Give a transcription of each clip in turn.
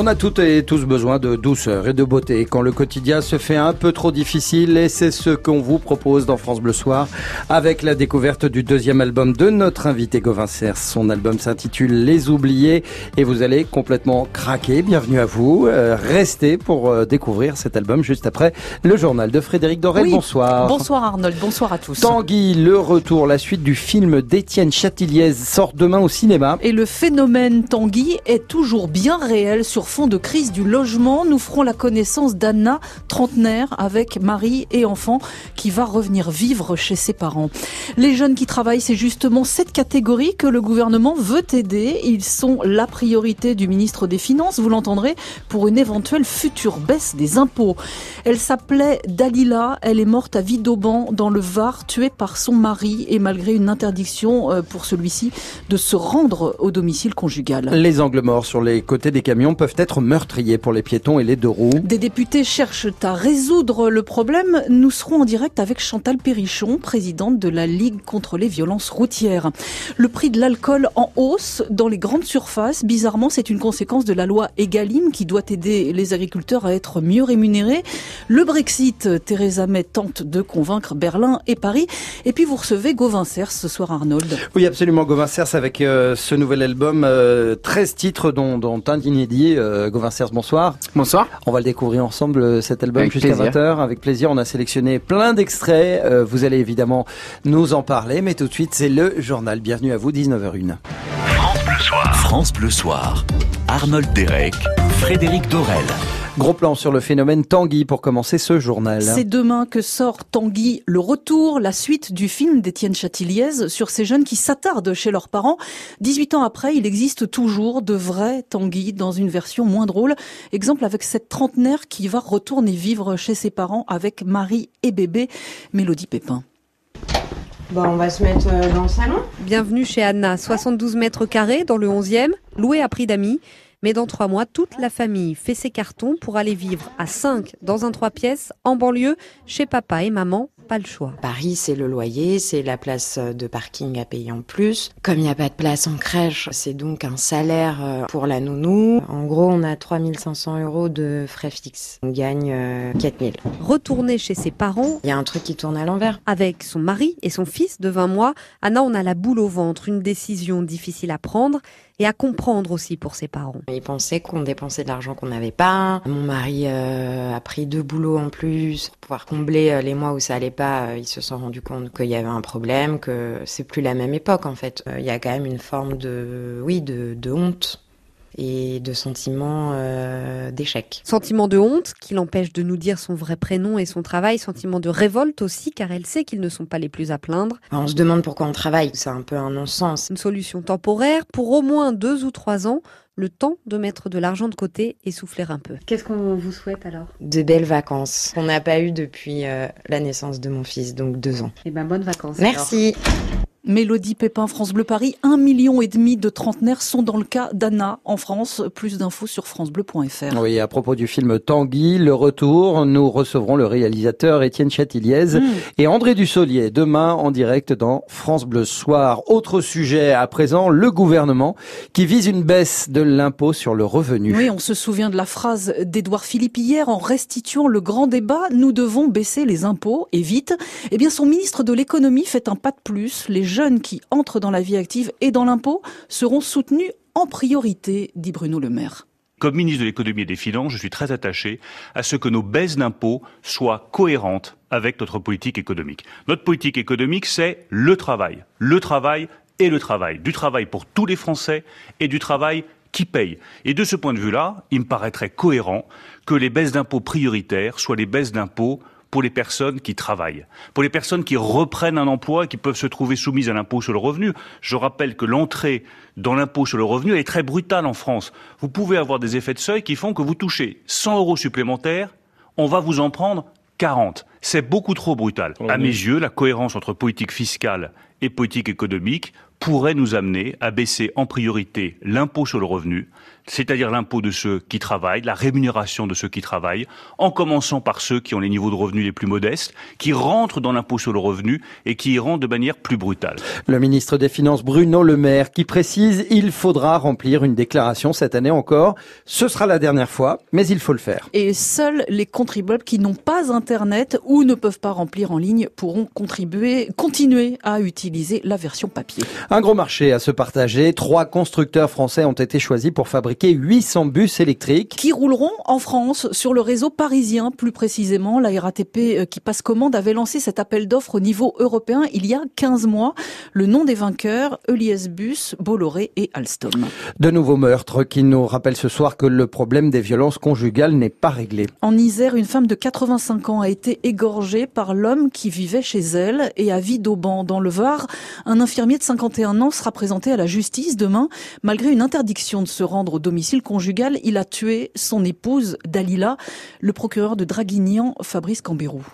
On a toutes et tous besoin de douceur et de beauté quand le quotidien se fait un peu trop difficile et c'est ce qu'on vous propose dans France Bleu Soir avec la découverte du deuxième album de notre invité Gauvin Cers. Son album s'intitule Les Oubliés et vous allez complètement craquer. Bienvenue à vous. Euh, restez pour euh, découvrir cet album juste après le journal de Frédéric Dorel. bonsoir. Bonsoir Arnold, bonsoir à tous. Tanguy, le retour, la suite du film d'Étienne Chatiliez sort demain au cinéma. Et le phénomène Tanguy est toujours bien réel sur fond de crise du logement. Nous ferons la connaissance d'Anna, trentenaire, avec mari et enfant, qui va revenir vivre chez ses parents. Les jeunes qui travaillent, c'est justement cette catégorie que le gouvernement veut aider. Ils sont la priorité du ministre des Finances, vous l'entendrez, pour une éventuelle future baisse des impôts. Elle s'appelait Dalila, elle est morte à Vidauban dans le Var, tuée par son mari et malgré une interdiction euh, pour celui-ci de se rendre au domicile conjugal. Les angles morts sur les côtés des camions peuvent être meurtrier pour les piétons et les deux roues. Des députés cherchent à résoudre le problème. Nous serons en direct avec Chantal Perrichon, présidente de la Ligue contre les violences routières. Le prix de l'alcool en hausse dans les grandes surfaces. Bizarrement, c'est une conséquence de la loi Egalim qui doit aider les agriculteurs à être mieux rémunérés. Le Brexit, Theresa May tente de convaincre Berlin et Paris. Et puis vous recevez Gauvin Cers ce soir, Arnold. Oui, absolument, Gauvin Cers avec euh, ce nouvel album, 13 euh, titres dont, dont un inédit. Euh, Gauvin Cers, bonsoir. Bonsoir. On va le découvrir ensemble euh, cet album jusqu'à 20h. Avec plaisir, on a sélectionné plein d'extraits. Euh, vous allez évidemment nous en parler, mais tout de suite, c'est le journal. Bienvenue à vous, 19h01. France Bleu Soir. France Bleu Soir. Arnold Derek, Frédéric Dorel. Gros plan sur le phénomène Tanguy pour commencer ce journal. C'est demain que sort Tanguy, le retour, la suite du film d'Étienne Chatiliez sur ces jeunes qui s'attardent chez leurs parents. 18 ans après, il existe toujours de vrais Tanguy dans une version moins drôle. Exemple avec cette trentenaire qui va retourner vivre chez ses parents avec Marie et bébé, Mélodie Pépin. Bon, on va se mettre euh, dans le salon. Bienvenue chez Anna, 72 mètres carrés dans le 11e, loué à prix d'amis. Mais dans trois mois, toute la famille fait ses cartons pour aller vivre à 5 dans un trois pièces en banlieue chez papa et maman. Pas le choix. Paris, c'est le loyer, c'est la place de parking à payer en plus. Comme il n'y a pas de place en crèche, c'est donc un salaire euh, pour la nounou. En gros, on a 3500 euros de frais fixes. On gagne 4000. Euh, Retourner chez ses parents. Il y a un truc qui tourne à l'envers. Avec son mari et son fils de 20 mois, Anna, on a la boule au ventre, une décision difficile à prendre et à comprendre aussi pour ses parents. Ils pensaient qu'on dépensait de l'argent qu'on n'avait pas. Mon mari euh, a pris deux boulots en plus pour pouvoir combler euh, les mois où ça allait pas. Euh, ils se sont rendus compte qu'il y avait un problème, que c'est plus la même époque en fait. Il y a quand même une forme de, oui, de, de honte et de sentiment euh, d'échec. Sentiment de honte qui l'empêche de nous dire son vrai prénom et son travail, sentiment de révolte aussi car elle sait qu'ils ne sont pas les plus à plaindre. On se demande pourquoi on travaille, c'est un peu un non-sens. Une solution temporaire pour au moins deux ou trois ans le temps de mettre de l'argent de côté et souffler un peu. Qu'est-ce qu'on vous souhaite alors? De belles vacances qu'on n'a pas eues depuis euh, la naissance de mon fils, donc deux ans. Et ben bonnes vacances. Merci. Alors. Mélodie Pépin, France Bleu Paris. Un million et demi de trentenaires sont dans le cas d'Anna en France. Plus d'infos sur francebleu.fr. Oui, à propos du film Tanguy, le retour, nous recevrons le réalisateur Étienne Chatiliez mmh. et André Dussolier demain en direct dans France Bleu Soir. Autre sujet à présent, le gouvernement qui vise une baisse de l'impôt sur le revenu. Oui, on se souvient de la phrase d'Édouard Philippe hier en restituant le grand débat. Nous devons baisser les impôts et vite. Eh bien, son ministre de l'économie fait un pas de plus. Les jeunes qui entrent dans la vie active et dans l'impôt seront soutenus en priorité, dit Bruno Le Maire. Comme ministre de l'économie et des finances, je suis très attaché à ce que nos baisses d'impôts soient cohérentes avec notre politique économique. Notre politique économique, c'est le travail. Le travail et le travail. Du travail pour tous les Français et du travail qui paye. Et de ce point de vue-là, il me paraîtrait cohérent que les baisses d'impôts prioritaires soient les baisses d'impôts pour les personnes qui travaillent, pour les personnes qui reprennent un emploi et qui peuvent se trouver soumises à l'impôt sur le revenu. Je rappelle que l'entrée dans l'impôt sur le revenu est très brutale en France. Vous pouvez avoir des effets de seuil qui font que vous touchez 100 euros supplémentaires, on va vous en prendre 40. C'est beaucoup trop brutal. À mes yeux, la cohérence entre politique fiscale et politique économique pourrait nous amener à baisser en priorité l'impôt sur le revenu, c'est-à-dire l'impôt de ceux qui travaillent, la rémunération de ceux qui travaillent, en commençant par ceux qui ont les niveaux de revenus les plus modestes, qui rentrent dans l'impôt sur le revenu et qui y rentrent de manière plus brutale. Le ministre des Finances Bruno Le Maire qui précise il faudra remplir une déclaration cette année encore. Ce sera la dernière fois, mais il faut le faire. Et seuls les contribuables qui n'ont pas Internet ou ne peuvent pas remplir en ligne pourront contribuer, continuer à utiliser la version papier. Un gros marché à se partager. Trois constructeurs français ont été choisis pour fabriquer 800 bus électriques. Qui rouleront en France sur le réseau parisien, plus précisément. La RATP euh, qui passe commande avait lancé cet appel d'offres au niveau européen il y a 15 mois. Le nom des vainqueurs, Elias Bus, Bolloré et Alstom. De nouveaux meurtres qui nous rappellent ce soir que le problème des violences conjugales n'est pas réglé. En Isère, une femme de 85 ans a été égorgée par l'homme qui vivait chez elle et à Vidauban, dans le Var. Un infirmier de 51 ans sera présenté à la justice demain, malgré une interdiction de se rendre au domicile conjugal, il a tué son épouse Dalila, le procureur de Draguignan, Fabrice Cambérou.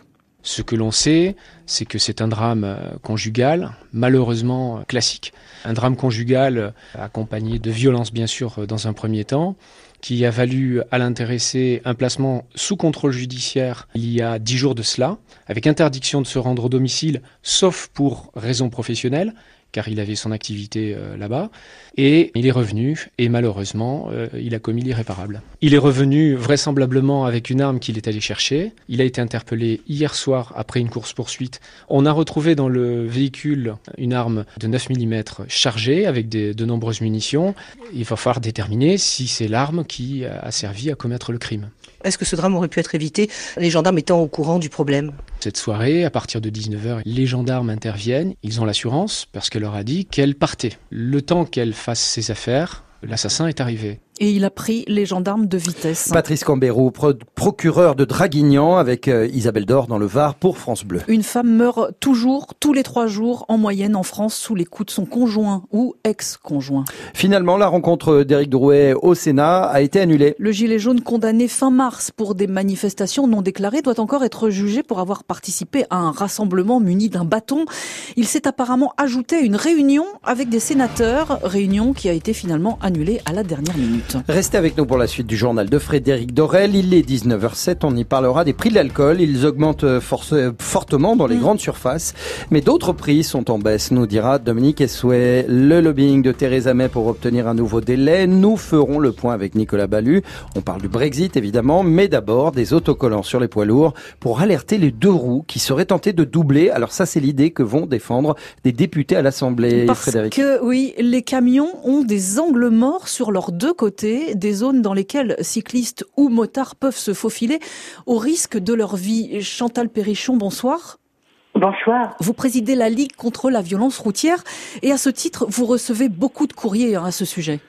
Ce que l'on sait, c'est que c'est un drame euh, conjugal, malheureusement euh, classique. Un drame conjugal euh, accompagné de violence, bien sûr, dans un premier temps, qui a valu à l'intéressé un placement sous contrôle judiciaire il y a dix jours de cela, avec interdiction de se rendre au domicile, sauf pour raison professionnelle, car il avait son activité euh, là-bas. Et il est revenu, et malheureusement, euh, il a commis l'irréparable. Il est revenu vraisemblablement avec une arme qu'il est allé chercher. Il a été interpellé hier soir après une course-poursuite. On a retrouvé dans le véhicule une arme de 9 mm chargée avec de nombreuses munitions. Il va falloir déterminer si c'est l'arme qui a servi à commettre le crime. Est-ce que ce drame aurait pu être évité, les gendarmes étant au courant du problème? Cette soirée, à partir de 19h, les gendarmes interviennent. Ils ont l'assurance, parce qu'elle leur a dit qu'elle partait. Le temps qu'elle fasse ses affaires, l'assassin est arrivé. Et il a pris les gendarmes de vitesse. Patrice Cambérou, procureur de Draguignan avec euh, Isabelle Dor dans le Var pour France Bleu. Une femme meurt toujours, tous les trois jours, en moyenne en France, sous les coups de son conjoint ou ex-conjoint. Finalement, la rencontre d'Éric Drouet au Sénat a été annulée. Le gilet jaune condamné fin mars pour des manifestations non déclarées doit encore être jugé pour avoir participé à un rassemblement muni d'un bâton. Il s'est apparemment ajouté à une réunion avec des sénateurs, réunion qui a été finalement annulée à la dernière minute. Restez avec nous pour la suite du journal de Frédéric Dorel. Il est 19h07, on y parlera des prix de l'alcool. Ils augmentent euh, fortement dans les mm. grandes surfaces, mais d'autres prix sont en baisse, nous dira Dominique Essouet. Le lobbying de Theresa May pour obtenir un nouveau délai. Nous ferons le point avec Nicolas Ballu. On parle du Brexit évidemment, mais d'abord des autocollants sur les poids lourds pour alerter les deux roues qui seraient tentés de doubler. Alors ça, c'est l'idée que vont défendre des députés à l'Assemblée, Parce que oui, les camions ont des angles morts sur leurs deux côtés des zones dans lesquelles cyclistes ou motards peuvent se faufiler au risque de leur vie. Chantal Perrichon, bonsoir. Bonsoir. Vous présidez la Ligue contre la violence routière et à ce titre, vous recevez beaucoup de courriers hein, à ce sujet.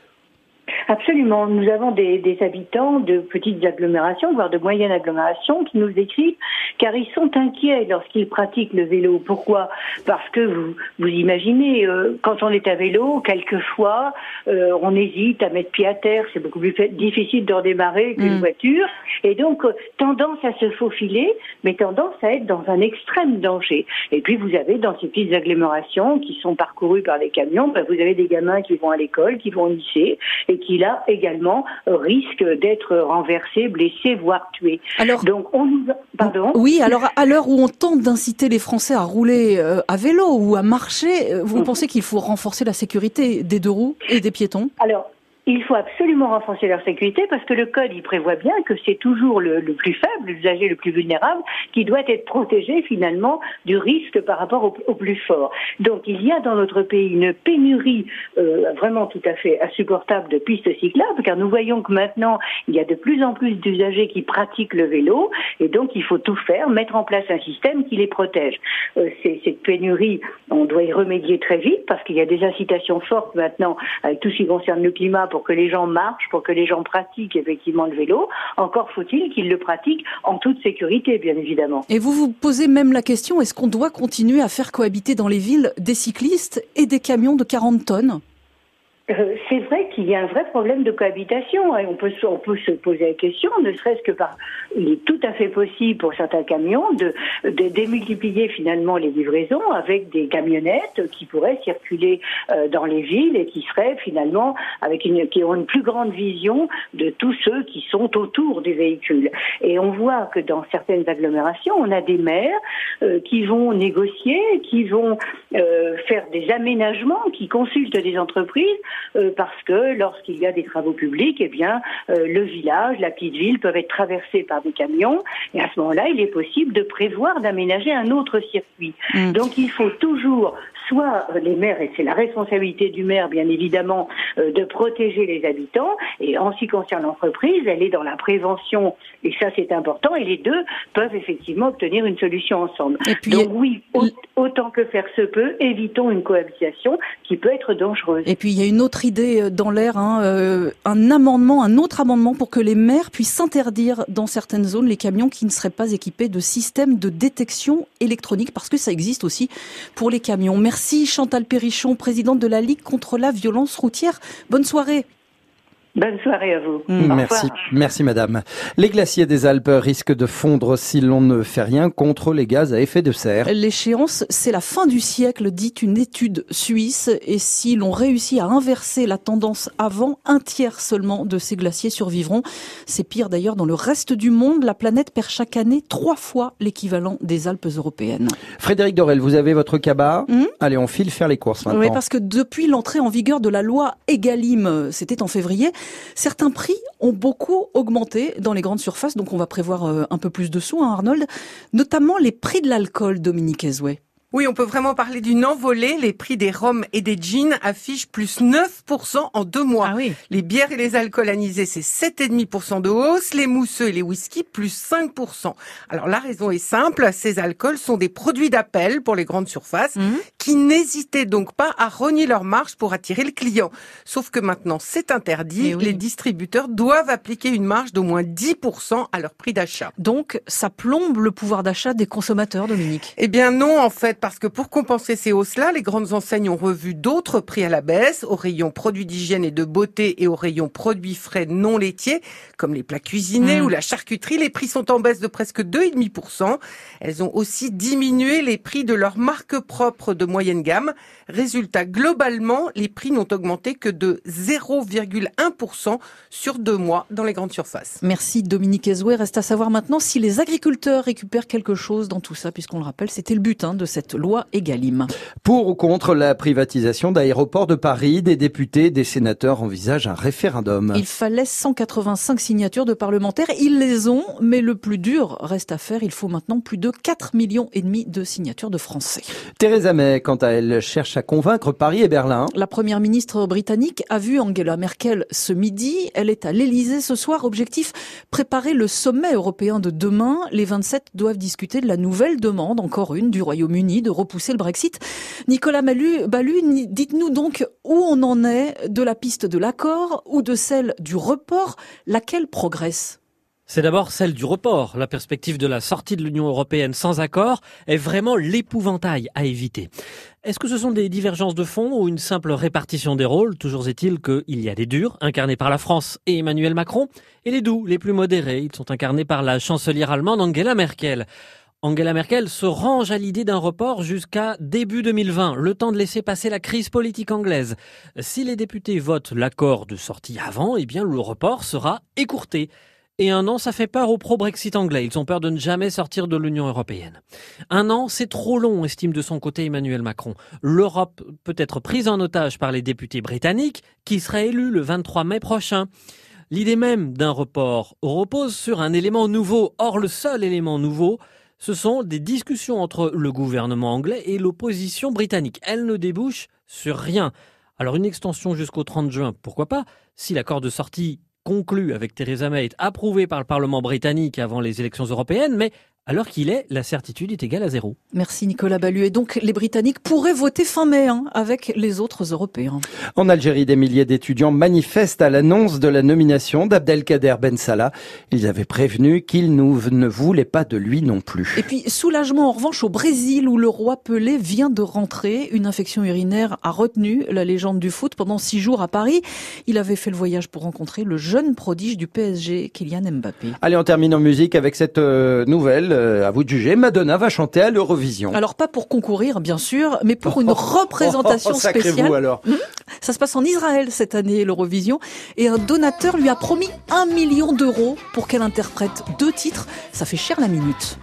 Absolument. Nous avons des, des, habitants de petites agglomérations, voire de moyennes agglomérations, qui nous écrivent car ils sont inquiets lorsqu'ils pratiquent le vélo. Pourquoi? Parce que vous, vous imaginez, euh, quand on est à vélo, quelquefois, euh, on hésite à mettre pied à terre. C'est beaucoup plus difficile de redémarrer qu'une mm. voiture. Et donc, euh, tendance à se faufiler, mais tendance à être dans un extrême danger. Et puis, vous avez dans ces petites agglomérations qui sont parcourues par les camions, ben, vous avez des gamins qui vont à l'école, qui vont au lycée, et qui là également risquent d'être renversés, blessés, voire tués. Alors, donc on nous, pardon? Oui, alors à l'heure où on tente d'inciter les Français à rouler euh, à vélo ou à marcher, euh, vous mhm. pensez qu'il faut renforcer la sécurité des deux roues et des piétons? Alors il faut absolument renforcer leur sécurité parce que le code, il prévoit bien que c'est toujours le, plus faible, l'usager le plus vulnérable, qui doit être protégé finalement du risque par rapport au, plus fort. Donc il y a dans notre pays une pénurie euh, vraiment tout à fait insupportable de pistes cyclables, car nous voyons que maintenant il y a de plus en plus d'usagers qui pratiquent le vélo, et donc il faut tout faire, mettre en place un système qui les protège. Euh, cette pénurie, on doit y remédier très vite parce qu'il y a des incitations fortes maintenant avec tout ce qui concerne le climat pour que les gens marchent, pour que les gens pratiquent effectivement le vélo. Encore faut-il qu'ils le pratiquent en toute sécurité, bien évidemment. Et vous vous posez même la question, est-ce qu'on doit continuer à faire cohabiter dans les villes des cyclistes et des camions de 40 tonnes? Euh, c'est vrai qu'il y a un vrai problème de cohabitation. Et on peut, se poser la question, ne serait-ce que par, il est tout à fait possible pour certains camions de, démultiplier finalement les livraisons avec des camionnettes qui pourraient circuler euh, dans les villes et qui seraient finalement avec qui ont une plus grande vision de tous ceux qui sont autour des véhicules. Et on voit que dans certaines agglomérations, on a des maires euh, qui vont négocier, qui vont faire des aménagements, qui consultent des entreprises parce que lorsqu'il y a des travaux publics, eh bien, euh, le village, la petite ville peuvent être traversés par des camions, et à ce moment-là, il est possible de prévoir d'aménager un autre circuit. Mm. Donc, il faut toujours soit euh, les maires, et c'est la responsabilité du maire, bien évidemment, de protéger les habitants. Et en ce qui concerne l'entreprise, elle est dans la prévention, et ça c'est important. Et les deux peuvent effectivement obtenir une solution ensemble. Donc oui, autant que faire se peut, évitons une cohabitation qui peut être dangereuse. Et puis il y a une autre idée euh, dans l'air, hein, euh, un amendement, un autre amendement pour que les maires puissent s'interdire dans certaines zones les camions qui ne seraient pas équipés de systèmes de détection électronique, parce que ça existe aussi pour les camions. Merci Chantal Perrichon, présidente de la Ligue contre la violence routière. Bonne soirée. Bonne soirée à vous. Mmh, merci, merci madame. Les glaciers des Alpes risquent de fondre si l'on ne fait rien contre les gaz à effet de serre. L'échéance, c'est la fin du siècle, dit une étude suisse. Et si l'on réussit à inverser la tendance avant, un tiers seulement de ces glaciers survivront. C'est pire d'ailleurs dans le reste du monde. La planète perd chaque année trois fois l'équivalent des Alpes européennes. Frédéric Dorel, vous avez votre cabas. Mmh. Allez, on file faire les courses maintenant. Oui, parce que depuis l'entrée en vigueur de la loi Egalim, c'était en février, Certains prix ont beaucoup augmenté dans les grandes surfaces, donc on va prévoir euh, un peu plus de sous, hein, Arnold, notamment les prix de l'alcool, Dominique Ezouet. Oui, on peut vraiment parler d'une envolée. Les prix des rhums et des jeans affichent plus 9% en deux mois. Ah les bières et les alcools anisés, c'est 7,5% de hausse. Les mousseux et les whisky, plus 5%. Alors la raison est simple, ces alcools sont des produits d'appel pour les grandes surfaces mhm. qui n'hésitaient donc pas à rogner leur marge pour attirer le client. Sauf que maintenant, c'est interdit. Eh les distributeurs doivent appliquer une marge d'au moins 10% à leur prix d'achat. Donc, ça plombe le pouvoir d'achat des consommateurs, Dominique Eh bien non, en fait parce que pour compenser ces hausses-là, les grandes enseignes ont revu d'autres prix à la baisse, au rayon produits d'hygiène et de beauté et au rayon produits frais non laitiers, comme les plats cuisinés mmh. ou la charcuterie. Les prix sont en baisse de presque 2,5%. Elles ont aussi diminué les prix de leurs marques propres de moyenne gamme. Résultat, globalement, les prix n'ont augmenté que de 0,1% sur deux mois dans les grandes surfaces. Merci Dominique Ezoué. Reste à savoir maintenant si les agriculteurs récupèrent quelque chose dans tout ça, puisqu'on le rappelle, c'était le but hein, de cette loi Egalim. Pour ou contre la privatisation d'aéroports de Paris, des députés, des sénateurs envisagent un référendum. Il fallait 185 signatures de parlementaires. Ils les ont, mais le plus dur reste à faire. Il faut maintenant plus de 4 millions et demi de signatures de Français. Theresa May, quant à elle, cherche à convaincre Paris et Berlin. La première ministre britannique a vu Angela Merkel ce midi. Elle est à l'Elysée ce soir. Objectif, préparer le sommet européen de demain. Les 27 doivent discuter de la nouvelle demande, encore une, du Royaume-Uni de repousser le Brexit. Nicolas Malu, Balu, dites-nous donc où on en est de la piste de l'accord ou de celle du report, laquelle progresse? C'est d'abord celle du report. La perspective de la sortie de l'Union européenne sans accord est vraiment l'épouvantail à éviter. Est-ce que ce sont des divergences de fond ou une simple répartition des rôles? Toujours est-il qu'il y a des durs, incarnés par la France et Emmanuel Macron, et les doux, les plus modérés, ils sont incarnés par la chancelière allemande Angela Merkel. Angela Merkel se range à l'idée d'un report jusqu'à début 2020, le temps de laisser passer la crise politique anglaise. Si les députés votent l'accord de sortie avant, eh bien le report sera écourté. Et un an, ça fait peur aux pro-Brexit anglais. Ils ont peur de ne jamais sortir de l'Union européenne. Un an, c'est trop long, estime de son côté Emmanuel Macron. L'Europe peut être prise en otage par les députés britanniques, qui seraient élus le 23 mai prochain. L'idée même d'un report repose sur un élément nouveau. Or, le seul élément nouveau, ce sont des discussions entre le gouvernement anglais et l'opposition britannique. Elles ne débouchent sur rien. Alors une extension jusqu'au 30 juin, pourquoi pas? Si l'accord de sortie conclu avec Theresa May est approuvé par le Parlement britannique avant les élections européennes, mais alors qu'il est la certitude est égale à zéro. Merci Nicolas Ballu. Et donc les Britanniques pourraient voter fin mai hein, avec les autres Européens. En Algérie, des milliers d'étudiants manifestent à l'annonce de la nomination d'Abdelkader Ben Salah. Ils avaient prévenu qu'ils ne voulaient pas de lui non plus. Et puis soulagement en revanche au Brésil où le roi Pelé vient de rentrer. Une infection urinaire a retenu la légende du foot pendant six jours à Paris. Il avait fait le voyage pour rencontrer le jeune prodige du PSG, Kylian Mbappé. Allez, on termine en musique avec cette euh, nouvelle euh, à vous de juger, Madonna va chanter à l'Eurovision. Alors pas pour concourir, bien sûr, mais pour une représentation oh, spéciale. Vous, alors. Mhm. Ça se passe en Israël cette année, l'Eurovision, et un donateur lui a promis un million d'euros pour qu'elle interprète deux titres. Ça fait cher la minute.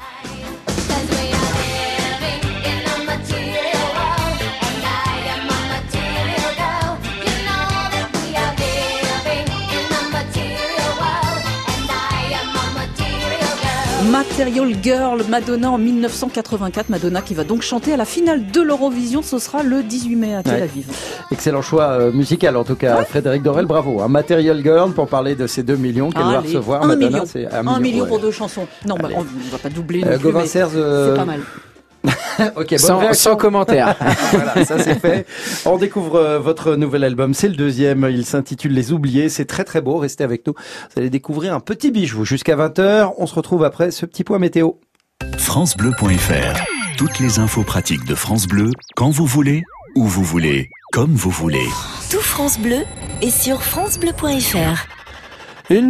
Material Girl, Madonna en 1984. Madonna qui va donc chanter à la finale de l'Eurovision. Ce sera le 18 mai à Tel Aviv. Excellent choix euh, musical en tout cas. Frédéric Dorel, bravo. Un Material Girl pour parler de ces 2 millions qu'elle va recevoir. Un Madonna, million. Un, un million, pour deux chansons. Non, bah, on ne va pas doubler. Euh, Gauvin C'est pas mal. ok, sans, sans, commentaire. voilà, ça c'est fait. On découvre euh, votre nouvel album, c'est le deuxième, il s'intitule Les Oubliés, c'est très très beau, restez avec nous. Vous allez découvrir un petit bijou jusqu'à 20h, on se retrouve après ce petit point météo. francebleu.fr Toutes les infos pratiques de France Bleu, quand vous voulez, où vous voulez, comme vous voulez. Tout France Bleu est sur francebleu.fr. Une